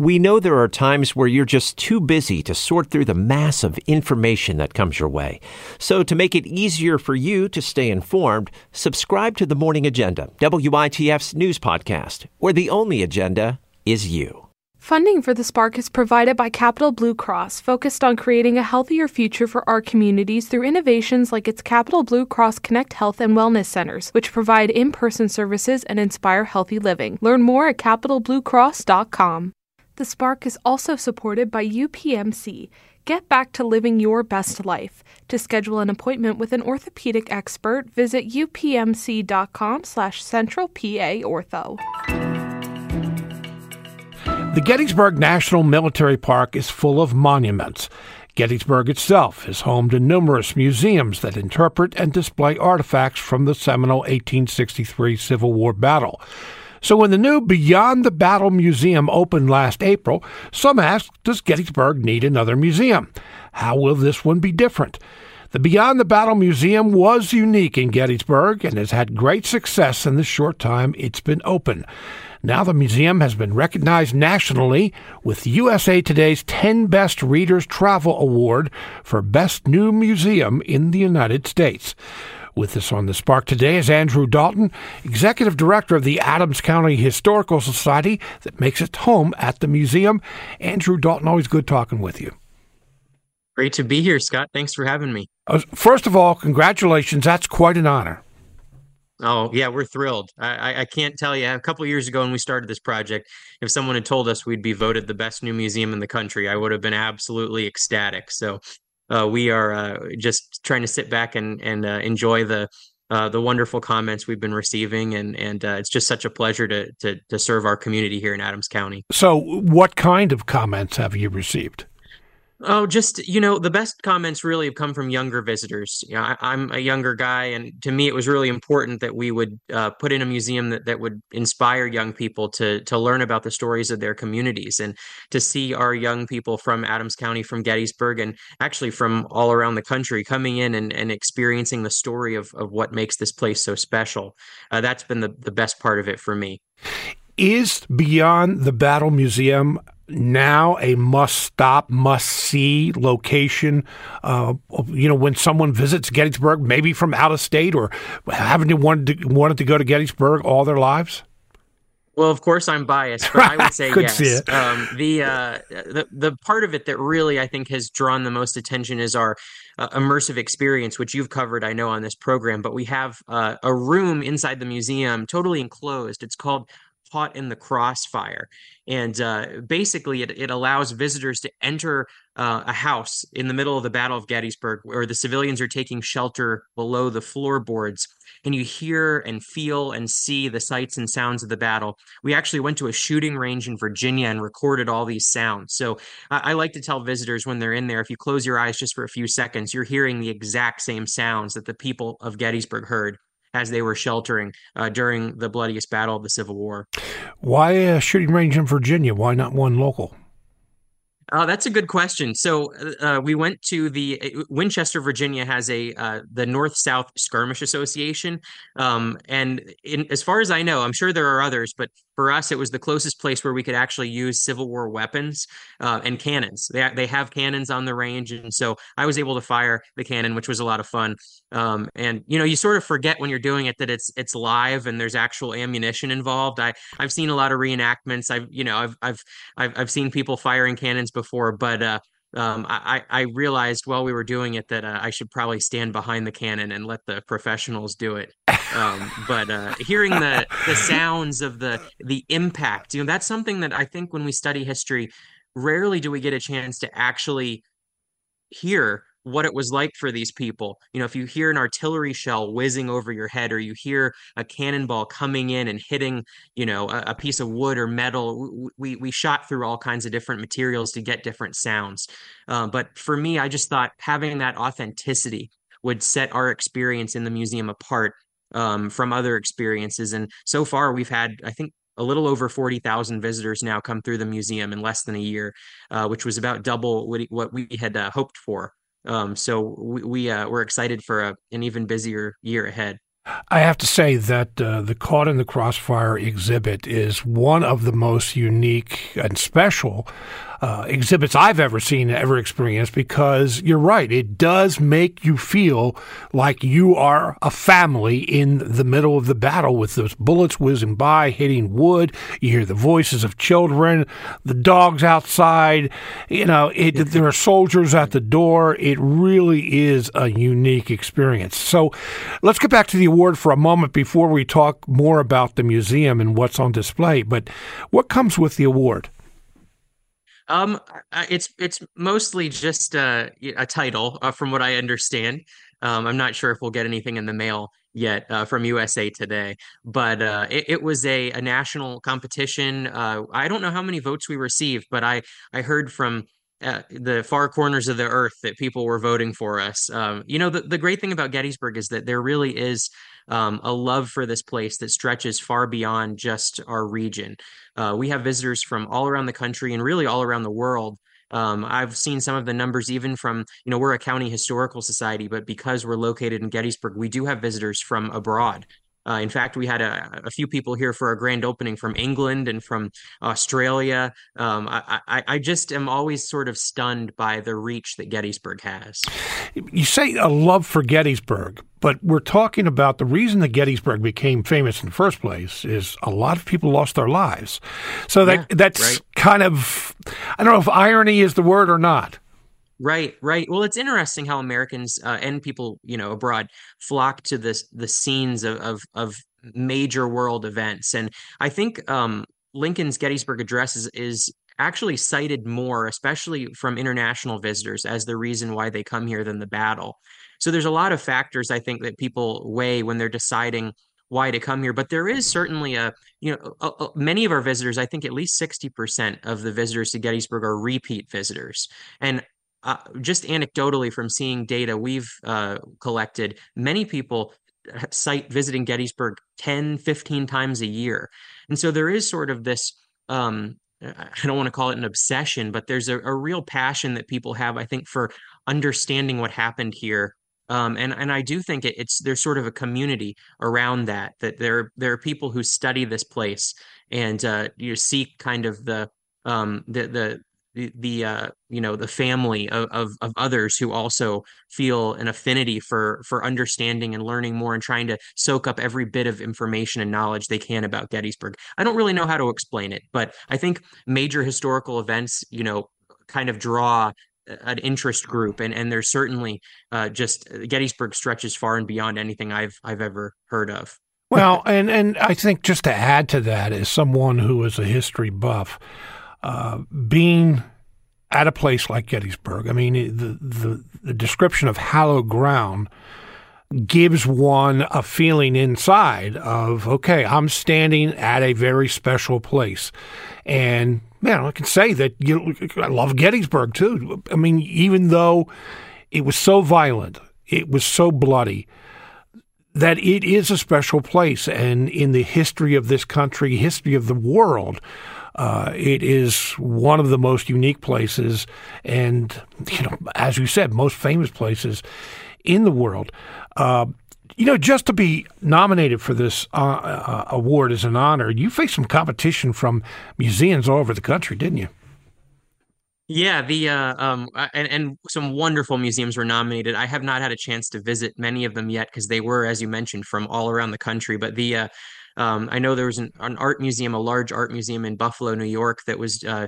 We know there are times where you're just too busy to sort through the mass of information that comes your way. So, to make it easier for you to stay informed, subscribe to the Morning Agenda, WITF's news podcast, where the only agenda is you. Funding for the Spark is provided by Capital Blue Cross, focused on creating a healthier future for our communities through innovations like its Capital Blue Cross Connect Health and Wellness Centers, which provide in person services and inspire healthy living. Learn more at capitalbluecross.com. The Spark is also supported by UPMC. Get back to living your best life. To schedule an appointment with an orthopedic expert, visit upmc.com slash centralpaortho. The Gettysburg National Military Park is full of monuments. Gettysburg itself is home to numerous museums that interpret and display artifacts from the seminal 1863 Civil War battle. So when the new Beyond the Battle Museum opened last April, some asked, does Gettysburg need another museum? How will this one be different? The Beyond the Battle Museum was unique in Gettysburg and has had great success in the short time it's been open. Now the museum has been recognized nationally with USA Today's 10 Best Readers Travel Award for Best New Museum in the United States. With us on the Spark today is Andrew Dalton, Executive Director of the Adams County Historical Society that makes its home at the museum. Andrew Dalton, always good talking with you. Great to be here, Scott. Thanks for having me. Uh, first of all, congratulations. That's quite an honor. Oh yeah, we're thrilled. I, I can't tell you. A couple years ago, when we started this project, if someone had told us we'd be voted the best new museum in the country, I would have been absolutely ecstatic. So uh, we are uh, just trying to sit back and and uh, enjoy the uh, the wonderful comments we've been receiving, and and uh, it's just such a pleasure to, to to serve our community here in Adams County. So, what kind of comments have you received? Oh, just you know, the best comments really have come from younger visitors. You know, I, am a younger guy, and to me, it was really important that we would uh, put in a museum that, that would inspire young people to to learn about the stories of their communities and to see our young people from Adams County, from Gettysburg, and actually from all around the country coming in and, and experiencing the story of of what makes this place so special. Uh, that's been the the best part of it for me. Is Beyond the Battle Museum now a must stop, must see location. Uh, you know, when someone visits Gettysburg, maybe from out of state or haven't wanted to, wanted to go to Gettysburg all their lives. Well, of course, I'm biased, but I would say yes. Um, the, uh, the the part of it that really I think has drawn the most attention is our uh, immersive experience, which you've covered, I know, on this program. But we have uh, a room inside the museum, totally enclosed. It's called caught in the crossfire. And uh, basically, it, it allows visitors to enter uh, a house in the middle of the Battle of Gettysburg where the civilians are taking shelter below the floorboards. And you hear and feel and see the sights and sounds of the battle. We actually went to a shooting range in Virginia and recorded all these sounds. So I, I like to tell visitors when they're in there if you close your eyes just for a few seconds, you're hearing the exact same sounds that the people of Gettysburg heard as they were sheltering uh, during the bloodiest battle of the Civil War. Why a shooting range in Virginia? Why not one local? Uh, that's a good question. So uh, we went to the uh, Winchester, Virginia has a uh, the North South Skirmish Association, um, and in, as far as I know, I'm sure there are others, but for us, it was the closest place where we could actually use Civil War weapons uh, and cannons. They they have cannons on the range, and so I was able to fire the cannon, which was a lot of fun. Um, and you know, you sort of forget when you're doing it that it's it's live and there's actual ammunition involved. I I've seen a lot of reenactments. I've you know I've I've I've, I've seen people firing cannons before, but uh, um, I, I realized while we were doing it that uh, I should probably stand behind the cannon and let the professionals do it. Um, but uh, hearing the the sounds of the the impact, you know, that's something that I think when we study history, rarely do we get a chance to actually hear what it was like for these people. You know, if you hear an artillery shell whizzing over your head, or you hear a cannonball coming in and hitting, you know, a, a, piece of wood or metal, we we shot through all kinds of different materials to get different sounds. Uh, but for me, I just thought having that authenticity would set our experience in the museum apart um, from other experiences. And so far, we've had, I think, a little over 40,000 visitors now come through the museum in less than a year, uh, which was about double what we had uh, hoped for. Um, so we, we uh, we're excited for a, an even busier year ahead. I have to say that uh, the Caught in the Crossfire exhibit is one of the most unique and special uh, exhibits I've ever seen, ever experienced, because you're right. It does make you feel like you are a family in the middle of the battle with those bullets whizzing by, hitting wood. You hear the voices of children, the dogs outside. You know, it, there are soldiers at the door. It really is a unique experience. So let's get back to the award for a moment before we talk more about the museum and what's on display. But what comes with the award? Um, it's it's mostly just a, a title, uh, from what I understand. Um, I'm not sure if we'll get anything in the mail yet uh, from USA Today, but uh, it, it, was a, a national competition. Uh, I don't know how many votes we received, but I I heard from uh, the far corners of the earth that people were voting for us. Um, you know, the, the great thing about Gettysburg is that there really is um, a love for this place that stretches far beyond just our region. Uh, we have visitors from all around the country and really all around the world. Um, I've seen some of the numbers even from, you know, we're a county historical society, but because we're located in Gettysburg, we do have visitors from abroad. Uh, in fact, we had a, a, few people here for a grand opening from England and from Australia. Um, I, I, I, just am always sort of stunned by the reach that Gettysburg has. You say a love for Gettysburg, but we're talking about the reason that Gettysburg became famous in the first place is a lot of people lost their lives. So that yeah, that's right. kind of I don't know if irony is the word or not. Right, right. Well, it's interesting how Americans uh, and people, you know, abroad flock to this the scenes of of, of major world events, and I think um, Lincoln's Gettysburg Address is, is actually cited more, especially from international visitors, as the reason why they come here than the battle. So there's a lot of factors I think that people weigh when they're deciding why to come here but there is certainly a you know a, a, many of our visitors i think at least 60% of the visitors to gettysburg are repeat visitors and uh, just anecdotally from seeing data we've uh, collected, many people cite visiting Gettysburg 10, 15 times a year. And so there is sort of this, um, I don't want to call it an obsession, but there's a, a, real passion that people have, I think, for understanding what happened here. Um, and and I do think it, it's there's sort of a community around that that there there are people who study this place and uh, you seek kind of the um, the the the, the uh, you know the family of, of, of others who also feel an affinity for for understanding and learning more and trying to soak up every bit of information and knowledge they can about Gettysburg. I don't really know how to explain it, but I think major historical events, you know, kind of draw an interest group and and there's certainly uh, just Gettysburg stretches far and beyond anything I've I've ever heard of. Well, and and I think just to add to that is someone who is a history buff uh, being at a place like Gettysburg, I mean, the, the, the description of hallowed ground gives one a feeling inside of, okay, I'm standing at a very special place. And, man, I can say that you, I love Gettysburg too. I mean, even though it was so violent, it was so bloody, that it is a special place. And in the history of this country, history of the world, uh, it is one of the most unique places, and you know, as you said, most famous places in the world. Uh, you know, just to be nominated for this uh, uh award is an honor. You faced some competition from museums all over the country, didn't you? Yeah, the uh, um, and and some wonderful museums were nominated. I have not had a chance to visit many of them yet because they were, as you mentioned, from all around the country. But the uh, um, I know there was an, an, art museum, a large art museum in Buffalo, New York, that was uh,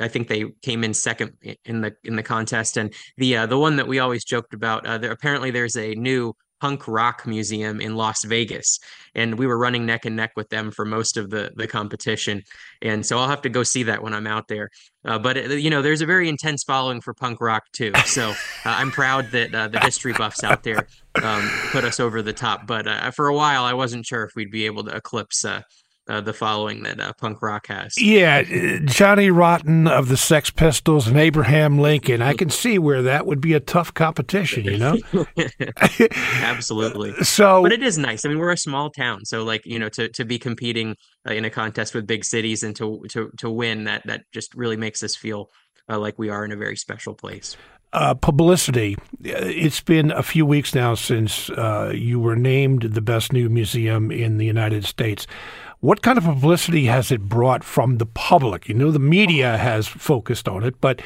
I think they came in second in the in the contest, and the uh, the one that we always joked about. Uh, there apparently there's a new punk rock museum in Las Vegas, and we were running neck and neck with them for most of the the competition. And so I'll have to go see that when I'm out there. Uh, but uh, you know, there's a very intense following for punk rock too. So uh, I'm proud that uh, the history buffs out there um, put us over the top. But uh, for a while, I wasn't sure if we'd be able to eclipse uh, uh, the following that uh, punk rock has. Yeah, Johnny Rotten of the Sex Pistols and Abraham Lincoln. I can see where that would be a tough competition. You know, absolutely. so, but it is nice. I mean, we're a small town, so like you know, to to be competing uh, in a contest with big cities and to to to win that that just really makes us feel uh, like we are in a very special place. Uh, publicity. It's been a few weeks now since uh, you were named the best new museum in the United States. What kind of publicity has it brought from the public? You know, the media has focused on it, but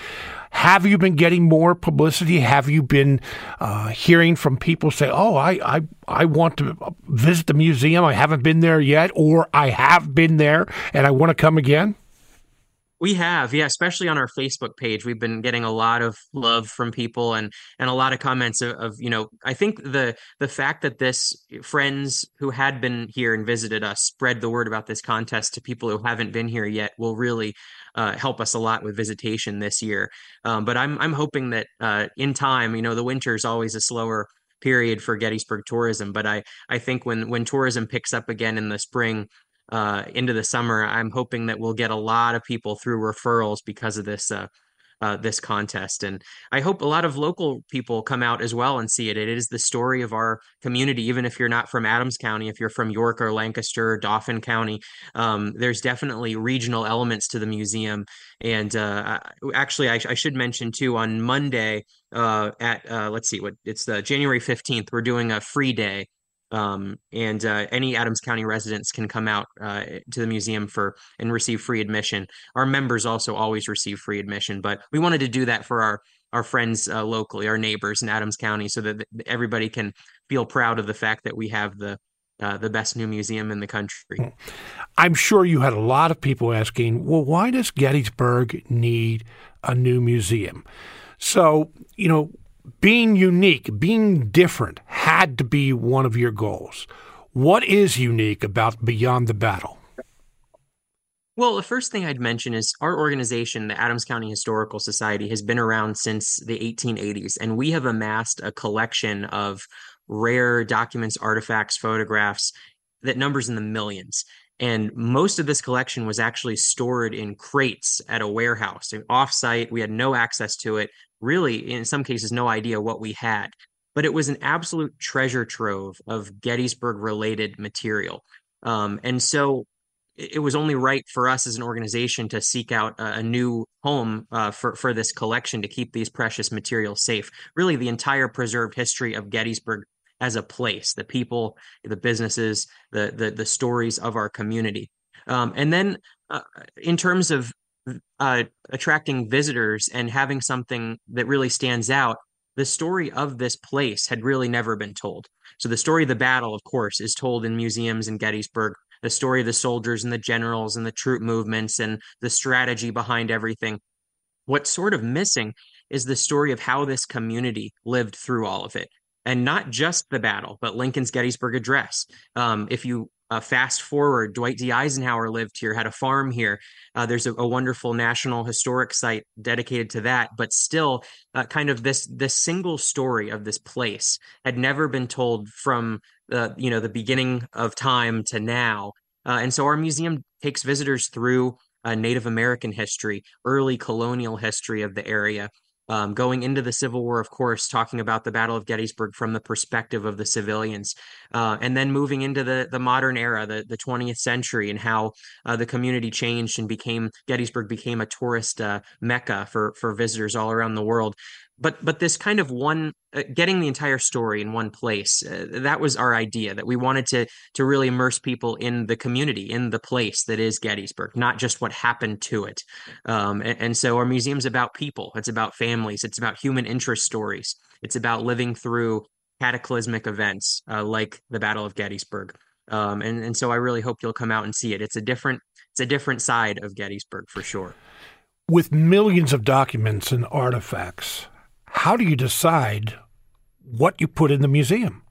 have you been getting more publicity? Have you been uh, hearing from people say, "Oh, I, I I want to visit the museum. I haven't been there yet," or "I have been there and I want to come again"? We have, yeah, especially on our Facebook page. We've been getting a lot of love from people and and a lot of comments of, of, you know, I think the the fact that this friends who had been here and visited us spread the word about this contest to people who haven't been here yet will really uh, help us a lot with visitation this year. Um, but I'm I'm hoping that uh, in time, you know, the winter is always a slower period for Gettysburg tourism, but I I think when when tourism picks up again in the spring, uh, into the summer, I'm hoping that we'll get a lot of people through referrals because of this uh, uh, this contest. And I hope a lot of local people come out as well and see it. It is the story of our community, even if you're not from Adams County, if you're from York or Lancaster, or Dauphin County, um, there's definitely regional elements to the museum. And uh, actually, I, I, should mention too on Monday uh, at uh, let's see what it's the January 15th, we're doing a free day um, and uh, any Adams County residents can come out uh, to the museum for and receive free admission. Our members also always receive free admission, but we wanted to do that for our our friends uh, locally, our neighbors in Adams County, so that everybody can feel proud of the fact that we have the uh, the best new museum in the country. Hmm. I'm sure you had a lot of people asking, well, why does Gettysburg need a new museum? So, you know, being unique, being different had to be one of your goals. What is unique about Beyond the Battle? Well, the first thing I'd mention is our organization, the Adams County Historical Society, has been around since the 1880s, and we have amassed a collection of rare documents, artifacts, photographs that numbers in the millions. And most of this collection was actually stored in crates at a warehouse, offsite. We had no access to it really, in some cases, no idea what we had. But it was an absolute treasure trove of Gettysburg related material. Um, and so it was only right for us as an organization to seek out a, new home uh, for for this collection to keep these precious materials safe. Really, the entire preserved history of Gettysburg as a place, the people, the businesses, the the, the stories of our community, um, and then uh, in terms of uh, attracting visitors and having something that really stands out, the story of this place had really never been told. So the story of the battle, of course, is told in museums in Gettysburg. The story of the soldiers and the generals and the troop movements and the strategy behind everything. What's sort of missing is the story of how this community lived through all of it and not just the battle, but Lincoln's Gettysburg Address. Um, if you uh, fast forward, Dwight D. Eisenhower lived here, had a farm here. Uh, there's a, a, wonderful national historic site dedicated to that, but still, uh, kind of this this single story of this place had never been told from the you know the beginning of time to now. Uh, and so our museum takes visitors through uh, Native American history, early colonial history of the area, um, going into the Civil War, of course, talking about the Battle of Gettysburg from the perspective of the civilians, uh, and then moving into the the modern era, the the 20th century, and how uh, the community changed and became Gettysburg became a tourist uh, mecca for for visitors all around the world but but this kind of one uh, getting the entire story in one place uh, that was our idea that we wanted to to really immerse people in the community in the place that is gettysburg not just what happened to it. Um, and, and, so our museum's about people. It's about families. It's about human interest stories. It's about living through cataclysmic events uh, like the battle of gettysburg. Um, and and so i really hope you'll come out and see it. It's a different it's a different side of gettysburg for sure. With millions of documents and artifacts how do you decide what you put in the museum?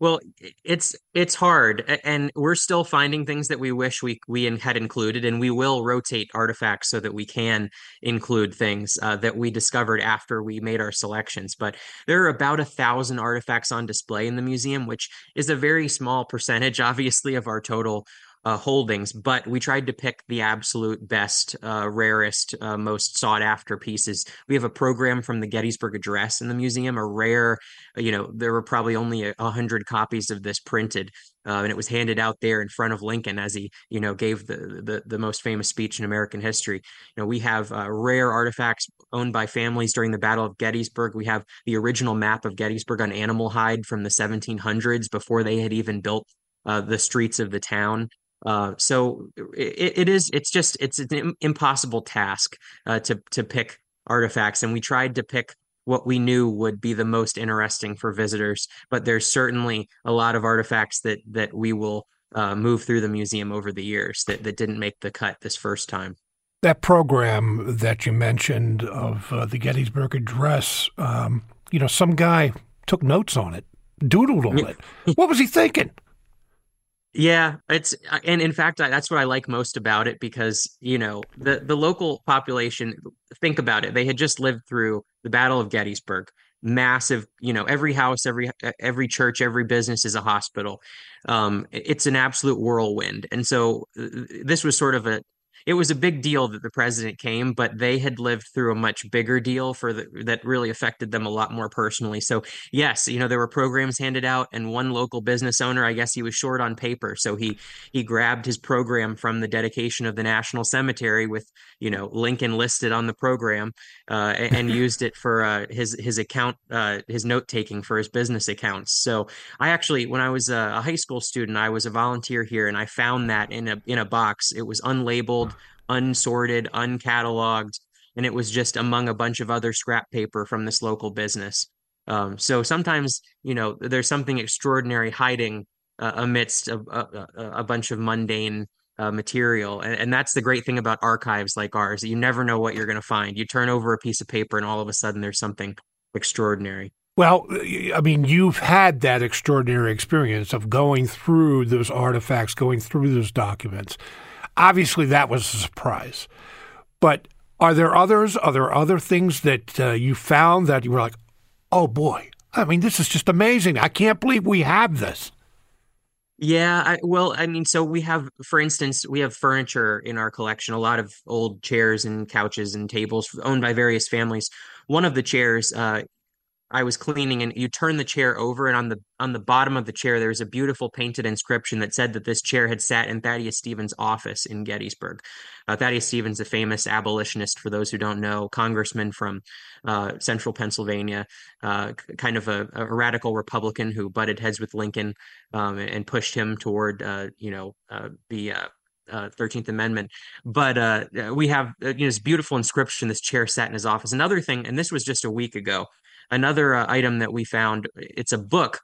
Well, it's it's hard, and we're still finding things that we wish we we had included, and we will rotate artifacts so that we can include things uh, that we discovered after we made our selections. But there are about a thousand artifacts on display in the museum, which is a very small percentage, obviously, of our total uh, holdings, but we tried to pick the absolute best, uh, rarest, uh, most sought after pieces. We have a program from the Gettysburg Address in the museum, a rare, you know, there were probably only a, a hundred copies of this printed. Uh, and it was handed out there in front of Lincoln as he, you know, gave the the, the most famous speech in American history. You know, we have uh, rare artifacts owned by families during the Battle of Gettysburg. We have the original map of Gettysburg on animal hide from the 1700s before they had even built uh, the streets of the town. Uh, so it, it is it's just it's an impossible task uh, to to pick artifacts, and we tried to pick what we knew would be the most interesting for visitors. But there's certainly a lot of artifacts that that we will uh, move through the museum over the years that that didn't make the cut this first time. That program that you mentioned of uh, the Gettysburg Address, um, you know, some guy took notes on it, doodled on it. What was he thinking? Yeah, it's uh, and in fact that's what I like most about it because you know the the local population think about it they had just lived through the Battle of Gettysburg massive you know every house every every church every business is a hospital. Um it's an absolute whirlwind and so uh, this was sort of a it was a big deal that the president came, but they had lived through a much bigger deal for the, that really affected them a lot more personally. So yes, you know there were programs handed out, and one local business owner, I guess he was short on paper, so he he grabbed his program from the dedication of the National Cemetery with you know Lincoln listed on the program, uh, and, and used it for uh, his his account uh, his note taking for his business accounts. So I actually, when I was a, high school student, I was a volunteer here, and I found that in a in a box. It was unlabeled unsorted, uncatalogued, and it was just among a bunch of other scrap paper from this local business. Um, so sometimes, you know, there's something extraordinary hiding uh, amidst a, a, a, bunch of mundane uh, material, and, and, that's the great thing about archives like ours. You never know what you're going to find. You turn over a piece of paper, and all of a sudden, there's something extraordinary. Well, I mean, you've had that extraordinary experience of going through those artifacts, going through those documents. Obviously, that was a surprise. But are there others? Are there other things that uh, you found that you were like, oh boy, I mean, this is just amazing. I can't believe we have this. Yeah, I, well, I mean, so we have, for instance, we have furniture in our collection, a lot of old chairs and couches and tables owned by various families. One of the chairs uh, I was cleaning and you turn the chair over and on the on the bottom of the chair there was a beautiful painted inscription that said that this chair had sat in Thaddeus Stevens' office in Gettysburg. Uh, Thaddeus Stevens, a famous abolitionist, for those who don't know, congressman from uh, central Pennsylvania, uh, kind of a, a, radical Republican who butted heads with Lincoln um, and pushed him toward, uh, you know, uh, the uh, Thirteenth Amendment. But uh, we have uh, you know this beautiful inscription. This chair sat in his office. Another thing, and this was just a week ago another uh, item that we found it's a book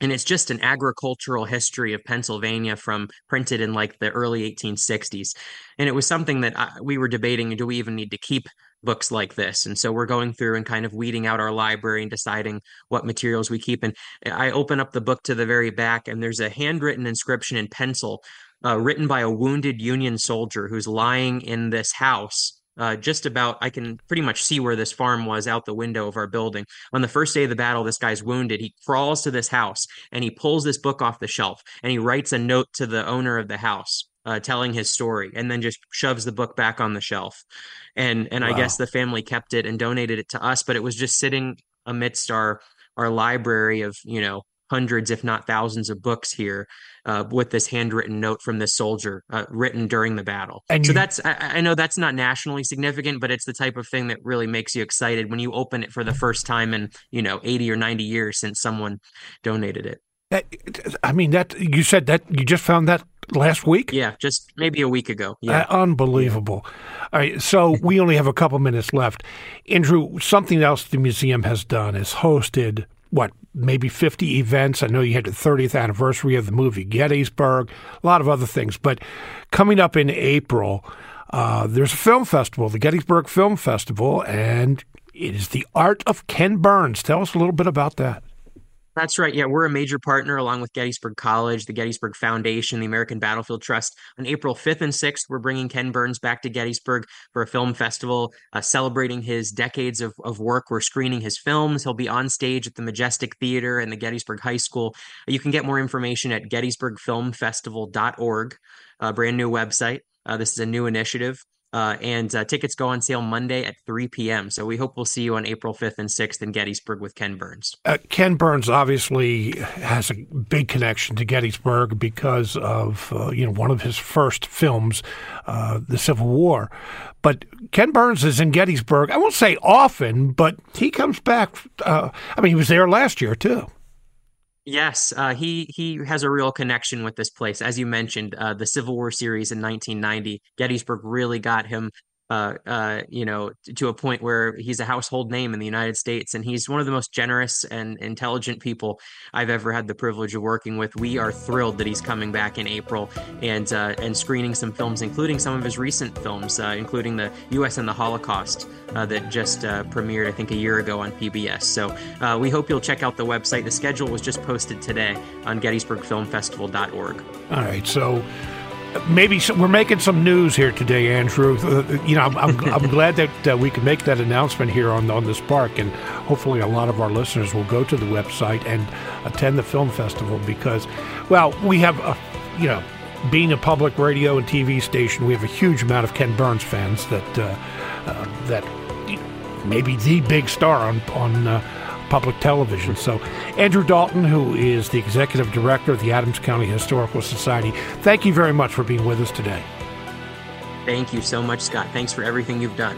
and it's just an agricultural history of Pennsylvania from printed in like the early 1860s. And it was something that I, we were debating do we even need to keep books like this? And so we're going through and kind of weeding out our library and deciding what materials we keep. And I open up the book to the very back, and there's a handwritten inscription in pencil uh, written by a wounded Union soldier who's lying in this house uh, just about I can pretty much see where this farm was out the window of our building. On the first day of the battle, this guy's wounded. He crawls to this house and he pulls this book off the shelf and he writes a note to the owner of the house. Uh, telling his story and then just shoves the book back on the shelf and and wow. i guess the family kept it and donated it to us but it was just sitting amidst our our library of you know hundreds, if not thousands, of books here uh, with this handwritten note from this soldier uh, written during the battle. And so you, that's I, I, know that's not nationally significant, but it's the type of thing that really makes you excited when you open it for the first time in you know eighty or ninety years since someone donated it. I mean that you said that you just found that last week? Yeah, just maybe a week ago. Yeah. Uh, unbelievable. All right, so we only have a couple minutes left. Andrew, something else the museum has done is hosted what maybe 50 events. I know you had the 30th anniversary of the movie Gettysburg, a lot of other things. But coming up in April, uh, there's a film festival, the Gettysburg Film Festival, and it is the art of Ken Burns. Tell us a little bit about that. That's right. Yeah, we're a major partner along with Gettysburg College, the Gettysburg Foundation, the American Battlefield Trust. On April 5th and 6th, we're bringing Ken Burns back to Gettysburg for a film festival, uh, celebrating his decades of, of work. We're screening his films. He'll be on stage at the Majestic Theater and the Gettysburg High School. You can get more information at gettysburgfilmfestival.org, a brand new website. Uh, this is a new initiative. Uh, and uh, tickets go on sale Monday at 3 p.m. So we hope we'll see you on April 5th and 6th in Gettysburg with Ken Burns. Uh, Ken Burns obviously has a big connection to Gettysburg because of uh, you know one of his first films, uh, the Civil War. But Ken Burns is in Gettysburg. I won't say often, but he comes back. Uh, I mean, he was there last year too. Yes, uh, he he has a real connection with this place. As you mentioned, uh, the Civil War series in 1990, Gettysburg really got him uh, uh, you know, to a point where he's a household name in the United States, and he's one of the most generous and intelligent people I've ever had the privilege of working with. We are thrilled that he's coming back in April and uh, and screening some films, including some of his recent films, uh, including the U.S. and the Holocaust uh, that just uh, premiered, I think, a year ago on PBS. So we hope you'll check out the website. The schedule was just posted today on GettysburgFilmFestival.org. All right, so maybe some, we're making some news here today, Andrew. Uh, you know, I'm, I'm, I'm glad that uh, we can make that announcement here on on this Spark, and hopefully, a lot of our listeners will go to the website and attend the film festival because, well, we have a, you know, being a public radio and TV station, we have a huge amount of Ken Burns fans that uh, uh that maybe the big star on on uh, public television. So, Andrew Dalton, who is the executive director of the Adams County Historical Society, thank you very much for being with us today. Thank you so much, Scott. Thanks for everything you've done.